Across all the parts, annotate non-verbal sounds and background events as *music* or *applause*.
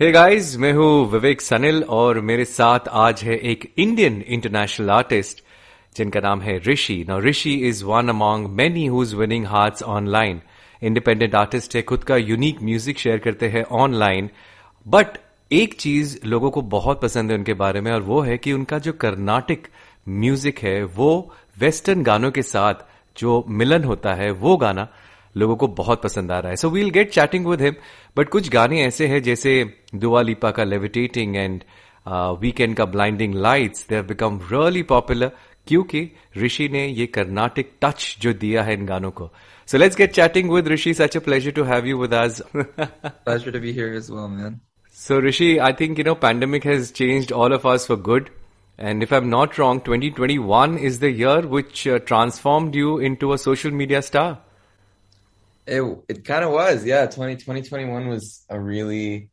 Hey guys मैं हूँ विवेक सनिल और मेरे साथ आज है एक इंडियन इंटरनेशनल आर्टिस्ट जिनका नाम है Rishi. Now Rishi is one among many who is winning hearts online independent artist है, खुद का यूनिक म्यूज़िक शेयर करते हैं ऑनलाइन बट एक चीज़ लोगों को बहुत पसंद है उनके बारे में, और वो है कि उनका जो कर्नाटिक म्यूज़िक है, वो वेस्टर्न गानों के साथ जो मिलन होता है, वो गाना लोगों को बहुत पसंद आ रहा है। So we'll get chatting with him but कुछ गाने ऐसे हैं जैसे दुआ लिपा का लेविटेटिंग एंड वीक एंड का blinding light they have become really popular क्योंकि ऋषि ने ये कर्नाटिक टच जो दिया है इन गानों को। So let's get chatting with Rishi such a pleasure to have you with us pleasure to be here as well man so Rishi I think you know pandemic has changed all of us for good and if I am not wrong 2021 is the year which transformed you into a social media star It it kind of was, yeah. 20, 2021 was a really,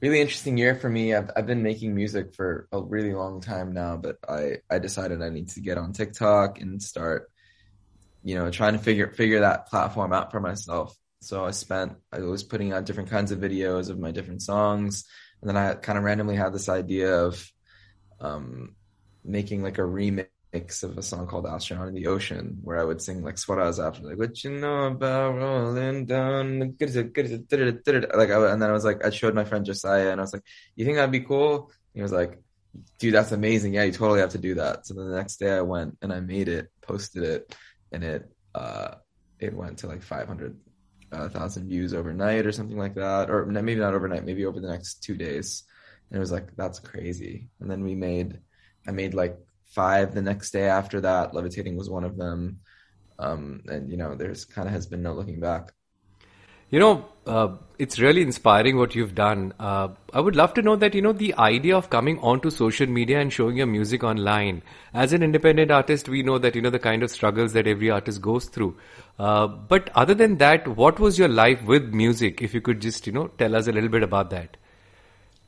really interesting year for me. I've I've been making music for a really long time now, but I I decided I need to get on TikTok and start, you know, trying to figure figure that platform out for myself. So I spent I was putting out different kinds of videos of my different songs, and then I kind of randomly had this idea of, um, making like a remix of a song called Astronaut in the Ocean, where I would sing like Swaras after, like, what you know about rolling down, like, I, and then I was like, I showed my friend Josiah, and I was like, you think that'd be cool? He was like, dude, that's amazing. Yeah, you totally have to do that. So then the next day I went and I made it, posted it, and it, uh, it went to like 500 uh, views overnight or something like that, or maybe not overnight, maybe over the next two days. And it was like, that's crazy. And then we made, I made like five the next day after that. Levitating was one of them. Um, and you know, there's kind of has been no looking back. You know, uh, it's really inspiring what you've done. Uh, I would love to know that, you know, the idea of coming onto social media and showing your music online. As an independent artist, we know that, you know, the kind of struggles that every artist goes through. Uh, but other than that, what was your life with music? If you could just, you know, tell us a little bit about that.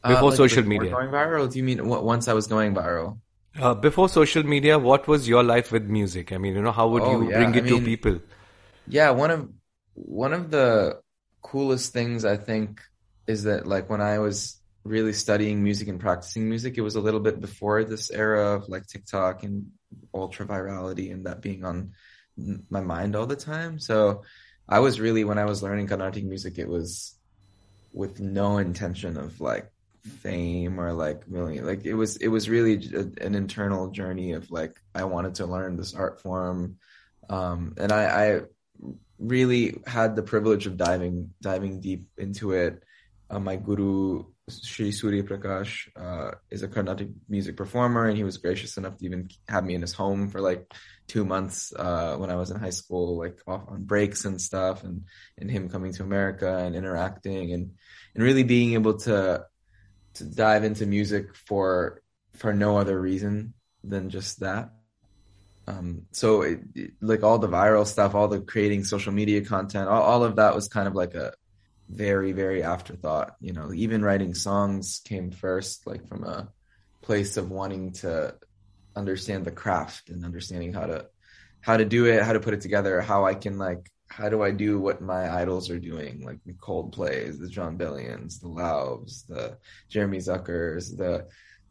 Before Uh, like social before media. going viral? Do you mean once I was going viral? Uh, before social media, what was your life with music? I mean, you know, how would Oh, you yeah, bring I it to people? Yeah, one of one of the coolest things I think is that like when I was really studying music and practicing music, it was a little bit before this era of like TikTok and ultra virality and that being on my mind all the time. So I was really when I was learning Carnatic music, it was with no intention of like fame or like million like it was it was really a- an internal journey of like I wanted to learn this art form um and I I really had the privilege of diving diving deep into it. Uh, my guru Sri Surya Prakash uh, is a Carnatic music performer, and he was gracious enough to even have me in his home for like two months uh, when I was in high school, like off on breaks and stuff, and and him coming to America and interacting and and really being able to to dive into music for for no other reason than just that. Um, so it, it- like all the viral stuff, all the creating social media content, all, all of that was kind of like a very, very afterthought, you know, even writing songs came first, like from a place of wanting to understand the craft and understanding how to, how to do it, how to put it together, how I can like, how do I do what my idols are doing, like the Coldplays, the Jon Bellions, the Lauvs, the Jeremy Zuckers, the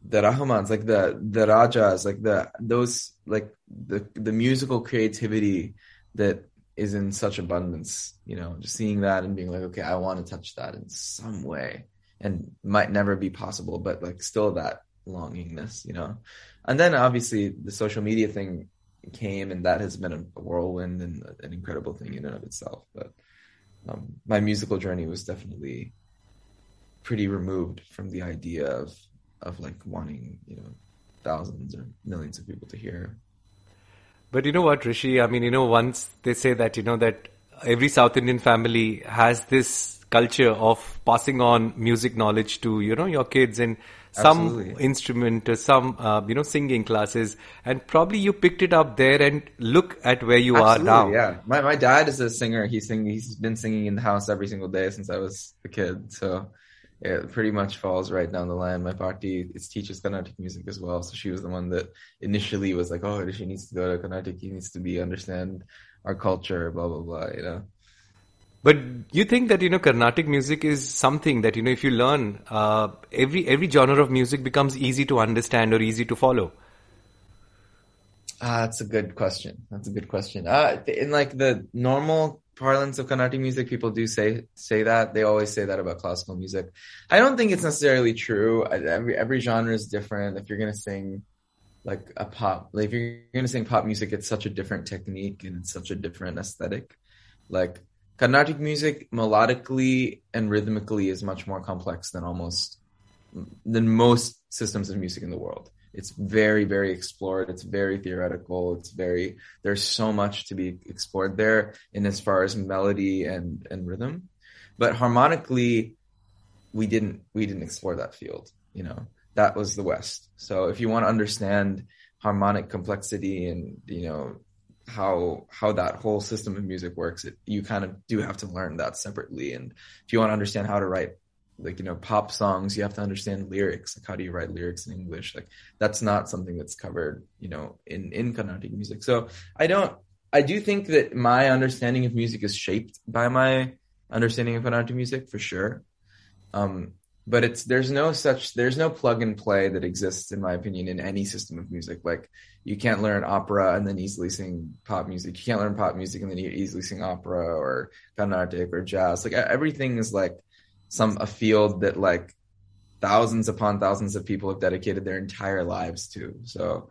the Rahmans, like the the Rajas, like the those like the the musical creativity that is in such abundance, you know, just seeing that and being like, okay, I want to touch that in some way, and might never be possible, but like still that longingness, you know. And then obviously the social media thing came, and that has been a whirlwind and an incredible thing in and of itself. But um, my musical journey was definitely pretty removed from the idea of of like wanting you know thousands or millions of people to hear But you know what, Rishi? I mean, you know, once they say that, you know, that every South Indian family has this culture of passing on music knowledge to, you know, your kids and some Absolutely. instrument, or some, uh, you know, singing classes. And probably you picked it up there and look at where you are now. Yeah my my dad is a singer he's singing he's been singing in the house every single day since i was a kid so it pretty much falls right down the line my party is teaches carnatic music as well so she was the one that initially was like oh she needs to go to carnatic he needs to be understand our culture blah blah blah you know But you think that you know Carnatic music is something that you know if you learn, uh, every every genre of music becomes easy to understand or easy to follow. Ah, that's a good question. That's a good question. Uh, in like the normal parlance of Carnatic music, people do say say that. They always say that about classical music. I don't think it's necessarily true. Every every genre is different. If you're gonna sing like a pop, like if you're gonna sing pop music, it's such a different technique and it's such a different aesthetic. Like Carnatic music, melodically and rhythmically, is much more complex than almost than most systems of music in the world. It's very, very explored. It's very theoretical. It's very there's so much to be explored there in as far as melody and and rhythm, but harmonically, we didn't we didn't explore that field. You know, that was the West. So if you want to understand harmonic complexity and you know how how that whole system of music works it, you kind of do have to learn that separately. And if you want to understand how to write like you know pop songs you have to understand lyrics. Like how do you write lyrics in english? Like that's not something that's covered you know in in carnatic music. So i don't i do think that my understanding of music is shaped by my understanding of carnatic music for sure. Um but it's there's no such there's no plug and play that exists in my opinion in any system of music. Like you can't learn opera and then easily sing pop music. You can't learn pop music and then you easily sing opera or carnatic or jazz. Like everything is like some a field that like thousands upon thousands of people have dedicated their entire lives to. So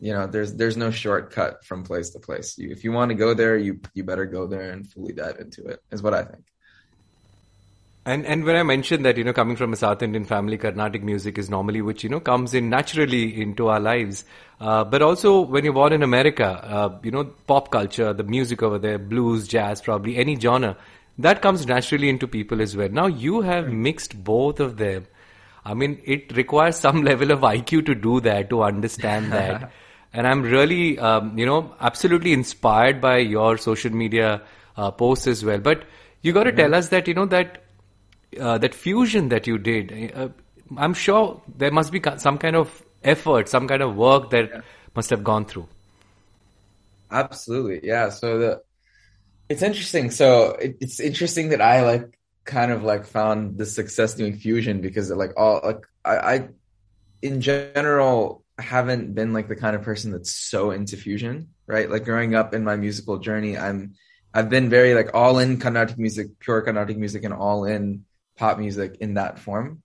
you know there's there's no shortcut from place to place. You, if you want to go there you you better go there and fully dive into it is what i think and and when I mentioned that you know coming from a South Indian family, Carnatic music is normally which you know comes in naturally into our lives. Uh, but also when you're born in America, uh, you know pop culture, the music over there, blues, jazz, probably any genre, that comes naturally into people as well. Now you have mixed both of them. I mean, it requires *laughs* some level of IQ to do that, to understand *laughs* that. and I'm really, um, you know, absolutely inspired by your social media uh, posts as well. But you got to mm-hmm. tell us that you know that uh, that fusion that you did, uh, I'm sure there must be some kind of effort, some kind of work that yeah. must have gone through. Absolutely, yeah. So the it's interesting. So it, it's interesting that I like kind of like found the success doing fusion because like all like I, I in general haven't been like the kind of person that's so into fusion, right? Like growing up in my musical journey, I'm I've been very like all in Carnatic music, pure Carnatic music, and all in pop music in that form.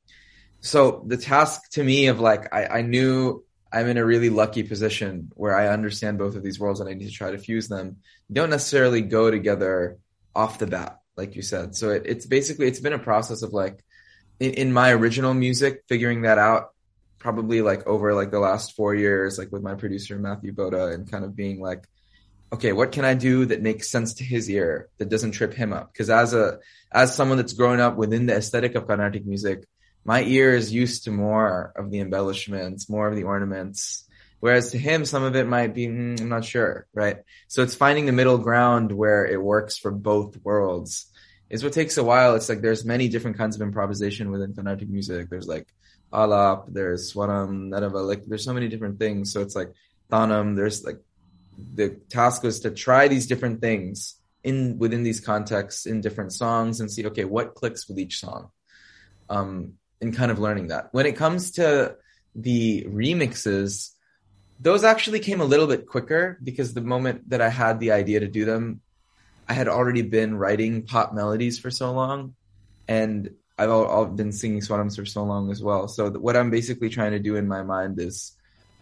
So the task to me of like, I, I knew I'm in a really lucky position where I understand both of these worlds and I need to try to fuse them. Don't necessarily go together off the bat, like you said. So it, it's basically, it's been a process of like, in, in my original music, figuring that out probably like over like the last four years, like with my producer Matthew Boda and kind of being like, okay, what can I do that makes sense to his ear that doesn't trip him up? Because as a as someone that's grown up within the aesthetic of Carnatic music, my ear is used to more of the embellishments, more of the ornaments. Whereas to him, some of it might be, mm, I'm not sure, right? So it's finding the middle ground where it works for both worlds is what takes a while. It's like there's many different kinds of improvisation within Carnatic music. There's like alap, there's swaram, neraval, like there's so many different things. So it's like tanam, there's like the task was to try these different things in within these contexts in different songs and see okay what clicks with each song um and kind of learning that. When it comes to the remixes those actually came a little bit quicker because the moment that i had the idea to do them i had already been writing pop melodies for so long and i've all, been singing swarams for so long as well. So what i'm basically trying to do in my mind is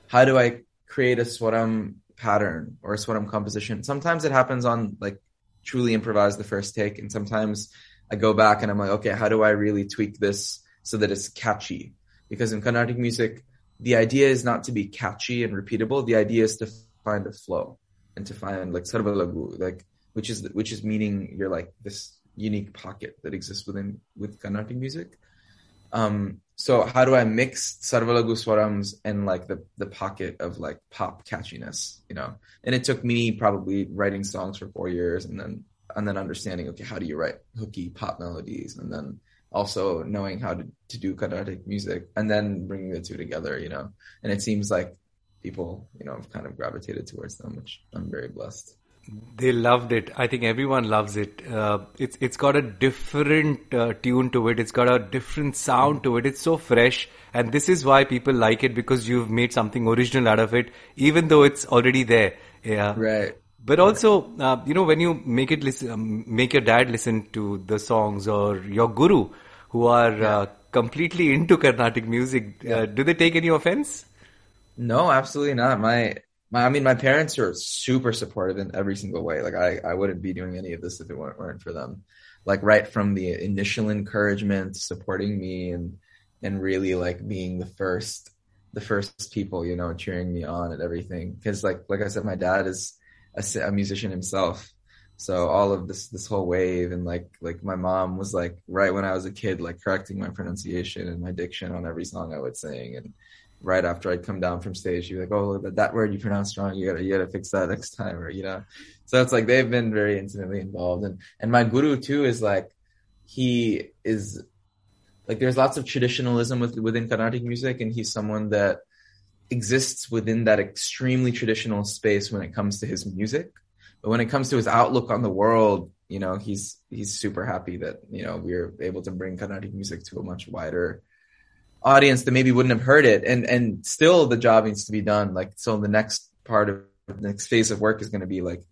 how do i create a swaram pattern or a composition. Sometimes it happens on like truly improvise the first take, and sometimes I go back and I'm like, okay, how do I really tweak this so that it's catchy? Because in Carnatic music, the idea is not to be catchy and repeatable. The idea is to find a flow and to find like sarvalaghu, like which is which is meaning you're like this unique pocket that exists within with Carnatic music. Um, so how do I mix Sarvalaghu Swarams and like the, the pocket of like pop catchiness, you know? And it took me probably writing songs for four years and then, and then understanding, okay, how do you write hooky pop melodies? And then also knowing how to, to do Carnatic music and then bringing the two together, you know? And it seems like people, you know, have kind of gravitated towards them, which I'm very blessed. They loved it. I think everyone loves it. Uh, it's it's got a different uh, tune to it. It's got a different sound to it. It's so fresh, and this is why people like it because you've made something original out of it, even though it's already there. Yeah, right. But also, uh, you know, when you make it listen, um, make your dad listen to the songs or your guru, who are yeah. Uh, completely into Carnatic music, uh, yeah. do they take any offense? No, absolutely not. My my, I mean, my parents are super supportive in every single way. Like I, I wouldn't be doing any of this if it weren't, weren't for them. Like right from the initial encouragement, supporting me and, and really like being the first, the first people, you know, cheering me on and everything. Cause like, like I said, my dad is a, a musician himself. So all of this, this whole wave and like, like my mom was like, right when I was a kid, like correcting my pronunciation and my diction on every song I would sing. And, right after I'd come down from stage, you're like, oh, that, that word you pronounced wrong. You gotta, you gotta fix that *laughs* next time. Or, you know, so it's like, they've been very intimately involved. And, and my guru too is like, he is like, there's lots of traditionalism with, within Carnatic music. And he's someone that exists within that extremely traditional space when it comes to his music. But when it comes to his outlook on the world, you know, he's, he's super happy that, you know, we're able to bring Carnatic music to a much wider, audience that maybe wouldn't have heard it. And and still the job needs to be done. Like so the next part of the next phase of work is going to be like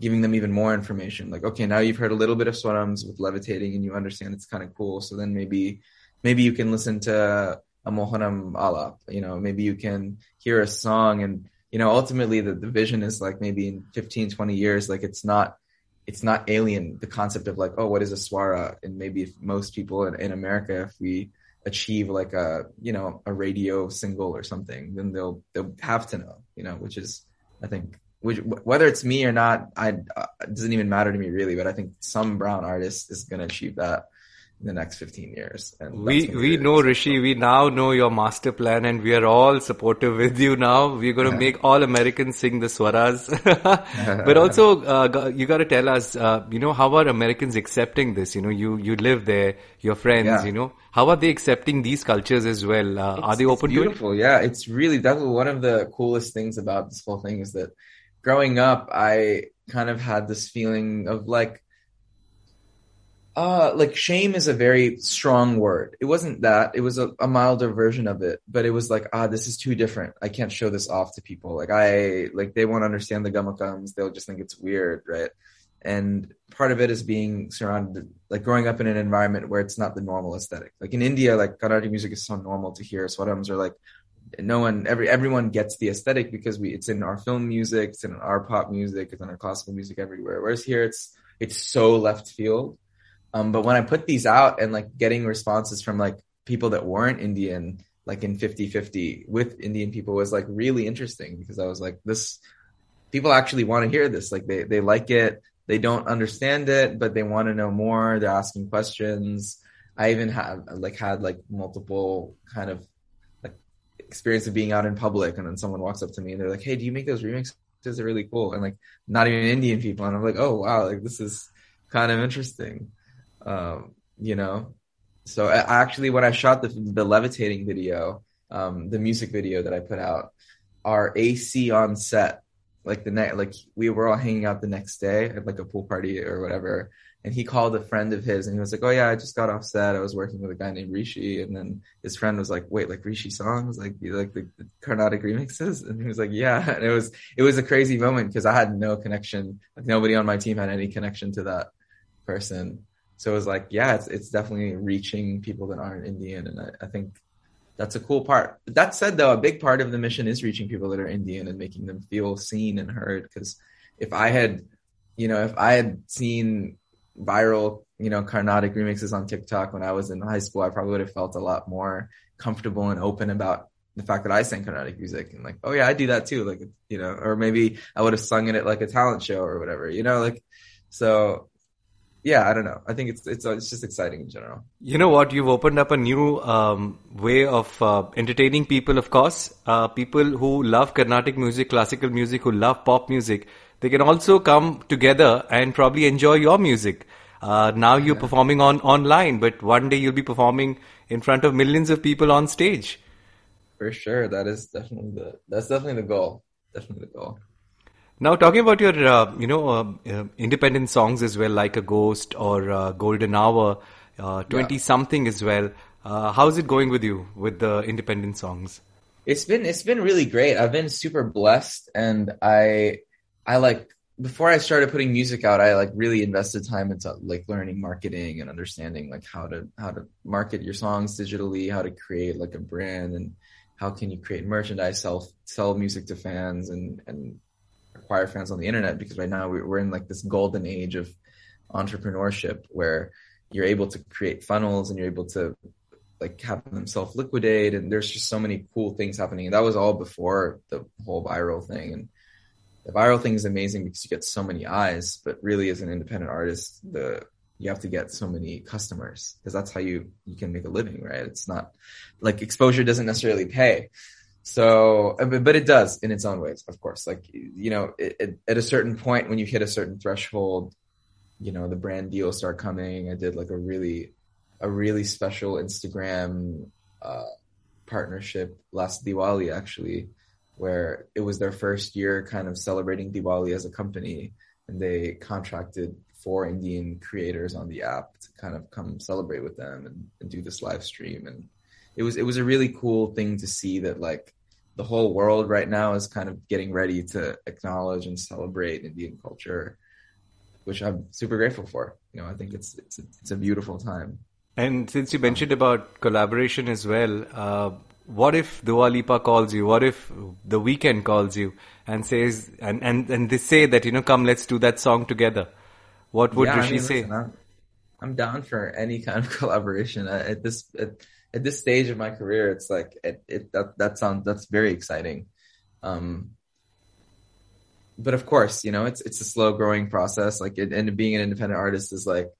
giving them even more information. Like okay now you've heard a little bit of swarams with levitating and you understand it's kind of cool. So then maybe maybe you can listen to a mohanam alap. You know maybe you can hear a song. And you know ultimately the, the vision is like maybe in 15 20 years like it's not it's not alien the concept of like oh what is a swara? And maybe most people in, in america if we achieve like a you know a radio single or something then they'll they'll have to know you know which is i think which whether it's me or not i uh, it doesn't even matter to me really but i think some brown artist is going to achieve that in the next 15 years. And we we know Rishi, we now know your master plan, and we are all supportive with you now. We're going to make all Americans sing the swaras, *laughs* but also uh, you got to tell us, uh, you know, how are Americans accepting this? You know, you you live there, your friends, yeah. you know, how are they accepting these cultures as well? Uh, are they open to it? Yeah, it's really that's one of the coolest things about this whole thing is that growing up, I kind of had this feeling of like uh, like shame is a very strong word. It wasn't that. It was a, a, milder version of it, but it was like, ah, this is too different. I can't show this off to people. Like I, like they won't understand the gamakams. They'll just think it's weird, right? And part of it is being surrounded, like growing up in an environment where it's not the normal aesthetic. Like in India, like Carnatic music is so normal to hear. Swarams are like, no one, every, everyone gets the aesthetic because we, it's in our film music, it's in our pop music, it's in our classical music everywhere. Whereas here it's, it's so left field um, but when I put these out and like getting responses from like people that weren't Indian, like in 50 50 with Indian people was like really interesting because I was like, this people actually want to hear this. Like they, they like it. They don't understand it, but they want to know more. They're asking questions. I even have like had like multiple kind of like experience of being out in public and then someone walks up to me and they're like, Hey, do you make those remixes? They're really cool. And like not even Indian people. And I'm like, Oh wow, like this is kind of interesting um, you know. So I, actually, when I shot the the levitating video, um, the music video that I put out, our AC on set, like the night, like we were all hanging out the next day at like a pool party or whatever. And he called a friend of his and he was like, Oh yeah, I just got off set. I was working with a guy named Rishi. And then his friend was like, Wait, like Rishi songs? Like, like the, the Carnatic remixes? And he was like, Yeah. *laughs* And it was, it was a crazy moment because I had no connection. Like nobody on my team had any connection to that person so it was like, yeah, it's it's definitely reaching people that aren't Indian, and I, I think that's a cool part. That said, though, a big part of the mission is reaching people that are Indian and making them feel seen and heard. Because if I had, you know, if I had seen viral, you know, Carnatic remixes on TikTok when I was in high school, I probably would have felt a lot more comfortable and open about the fact that I sang Carnatic music and like, oh yeah, I do that too. Like, you know, or maybe I would have sung it at like a talent show or whatever, you know, like, so yeah, I don't know. I think it's it's it's just exciting in general. You know what? You've opened up a new um, way of uh, entertaining people. Of course, uh, people who love Carnatic music, classical music, who love pop music, they can also come together and probably enjoy your music. Uh, now you're yeah. performing on online, but one day you'll be performing in front of millions of people on stage. For sure, that is definitely the that's definitely the goal. Definitely the goal. Now, talking about your, uh, you know, uh, uh, independent songs as well, like a Ghost or uh, Golden Hour, twenty something as well. how's it going with you with the independent songs? It's been it's been really great. I've been super blessed, and I I like before I started putting music out, I like really invested time into like learning marketing and understanding like how to how to market your songs digitally, how to create like a brand, and how can you create merchandise, sell sell music to fans, and and acquire fans on the internet. Because right now we're in like this golden age of entrepreneurship where you're able to create funnels and you're able to like have them self liquidate, and there's just so many cool things happening. And that was all before the whole viral thing. And the viral thing is amazing because you get so many eyes, but really as an independent artist, the you have to get so many customers because that's how you you can make a living, right? It's not like exposure doesn't necessarily pay. So, but it does in its own ways, of course. Like you know, it, it, at a certain point when you hit a certain threshold, you know, the brand deals start coming. I did like a really a really special Instagram uh, partnership last Diwali, actually, where it was their first year kind of celebrating Diwali as a company, and they contracted four Indian creators on the app to kind of come celebrate with them and, and do this live stream. And it was it was a really cool thing to see that like the whole world right now is kind of getting ready to acknowledge and celebrate Indian culture, which I'm super grateful for. You know, I think it's it's a, it's a beautiful time. And since you mentioned about collaboration as well, uh, what if Dua Lipa calls you? What if The Weeknd calls you and says, and, and, and they say that, you know, come, let's do that song together? What would yeah, Rishi I mean, say? I'm, I'm, down for any kind of *laughs* collaboration. At this, at, at, this stage of my career, it's like, it, it that, that sounds, that's very exciting. Um, but of course, you know, it's, it's a slow growing process. Like, it, and being an independent artist is like,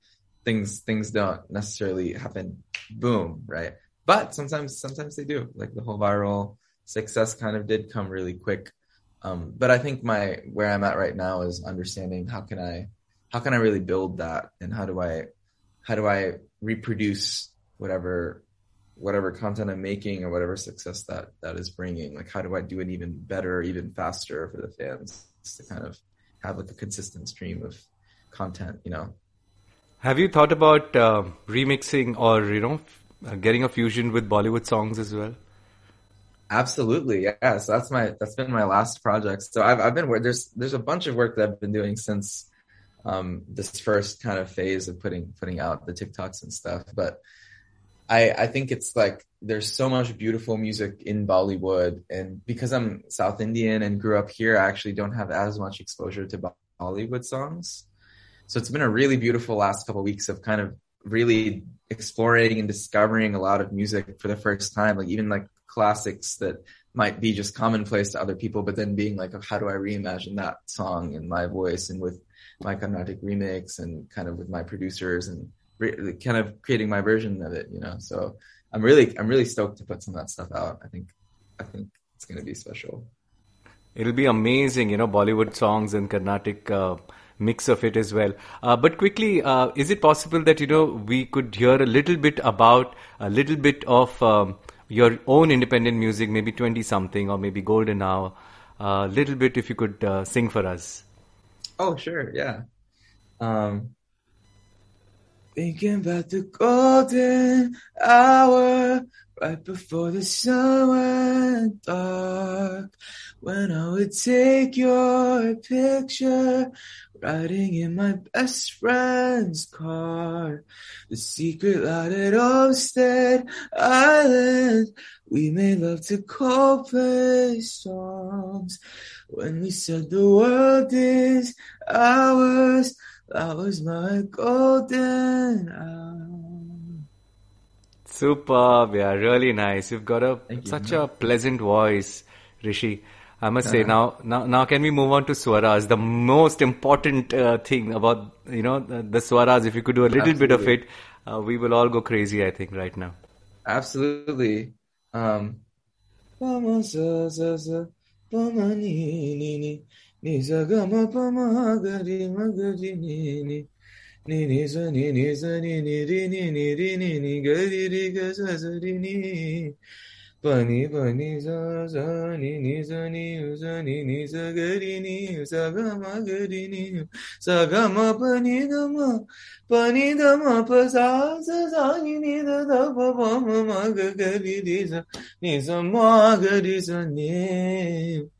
things things don't necessarily happen boom right but sometimes sometimes they do like the whole viral success kind of did come really quick um, but i think my where i'm at right now is understanding how can i how can i really build that and how do i how do i reproduce whatever whatever content i'm making or whatever success that that is bringing like how do i do it even better even faster for the fans to kind of have like a consistent stream of content you know have you thought about uh, remixing or you know getting a fusion with Bollywood songs as well? Absolutely, yeah. So that's my that's been my last project. So I've I've been there's there's a bunch of work that I've been doing since um, this first kind of phase of putting putting out the TikToks and stuff. But I I think it's like there's so much beautiful music in Bollywood, and because I'm South Indian and grew up here, I actually don't have as much exposure to Bollywood songs. So it's been a really beautiful last couple of weeks of kind of really exploring and discovering a lot of music for the first time, like even like classics that might be just commonplace to other people, but then being like, how do I reimagine that song in my voice and with my Carnatic remix and kind of with my producers and re- kind of creating my version of it, you know? So I'm really, I'm really stoked to put some of that stuff out. I think, I think it's going to be special. It'll be amazing, you know, Bollywood songs and Carnatic, uh, mix of it as well. Uh, but quickly, uh, is it possible that you know we could hear a little bit about a little bit of um, your own independent music, maybe twenty something or maybe Golden Hour, a little bit if you could uh, sing for us. Oh sure, yeah. Um, thinking about the golden hour right before the sun went dark when I would take your picture Riding in my best friend's car, the secret lot at Olmsted Island. We made love to Coldplay songs. When we said the world is ours, that was my golden hour. Superb, yeah, really nice. You've got a such a pleasant voice, Rishi. I must uh-huh. say now, now, now, can we move on to swaras? The most important uh, thing about you know the, the, swaras. If you could do a little Absolutely. bit of it, uh, we will all go crazy. I think right now. Absolutely. Um, Bunny bunny za za ni ni za ni za ni ni za ga ri ni sa ga ma ga ri ni sa ga ma pa ni da ma pa ni da ma pa sa sa sa ni ni da da pa pa ma ma ga ga ri ri za ni za ma ga za ni ni ni za za za za ni ni za za ni za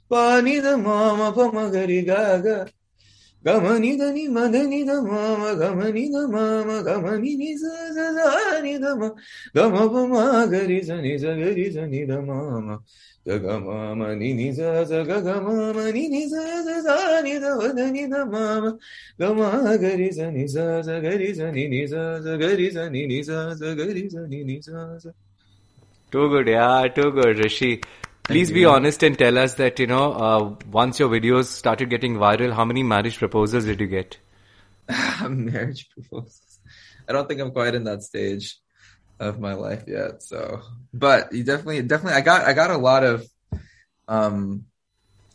పానిద మామ పమ గరి గాగ గమనిద ని మదనిద మామ గమనిద మామ గమని ని స స నిద మ గమ పమ గరి స ని స గరి స నిద మామ గగ మామ ని ని స స గగ మామ ని ని స స స నిద వద నిద మామ గమ గరి స ని స స గరి స ని ని స స గరి స ని ని స స గరి స ని ని స స Too good, yeah, too good, Rishi. Please be honest and tell us that, you know, uh, once your videos started getting viral, how many marriage proposals did you get? *laughs* marriage proposals. I don't think I'm quite in that stage of my life yet. So, but you definitely, definitely, I got, I got a lot of, um,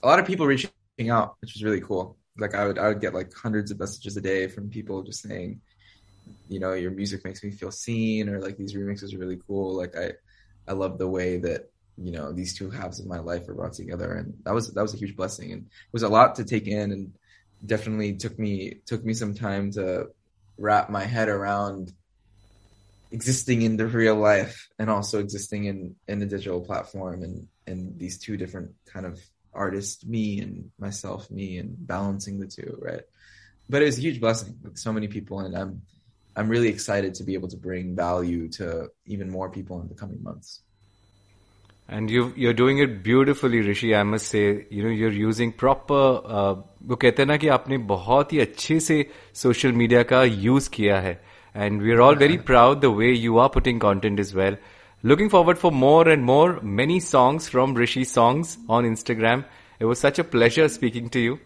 a lot of people reaching out, which was really cool. Like I would, I would get like hundreds of messages a day from people just saying, you know, your music makes me feel seen, or like these remixes are really cool. Like I, I love the way that you know these two halves of my life are brought together, and that was that was a huge blessing, and it was a lot to take in, and definitely took me took me some time to wrap my head around existing in the real life and also existing in in the digital platform and and these two different kind of artists me and myself me and balancing the two right? But it was a huge blessing with so many people. And i'm i'm really excited to be able to bring value to even more people in the coming months And you you're doing it beautifully, Rishi. I must say, you know, you're using proper. Uh, वो कहते हैं ना कि आपने बहुत ही अच्छे से social media का यूज किया है and we are all very *laughs* proud the way you are putting content is well looking forward for more and more many songs from Rishi songs on Instagram it was such a pleasure speaking to you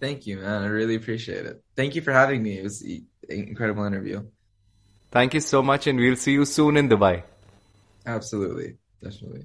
thank you man i really appreciate it thank you for having me it was an incredible interview thank you so much and we'll C you soon in Dubai absolutely definitely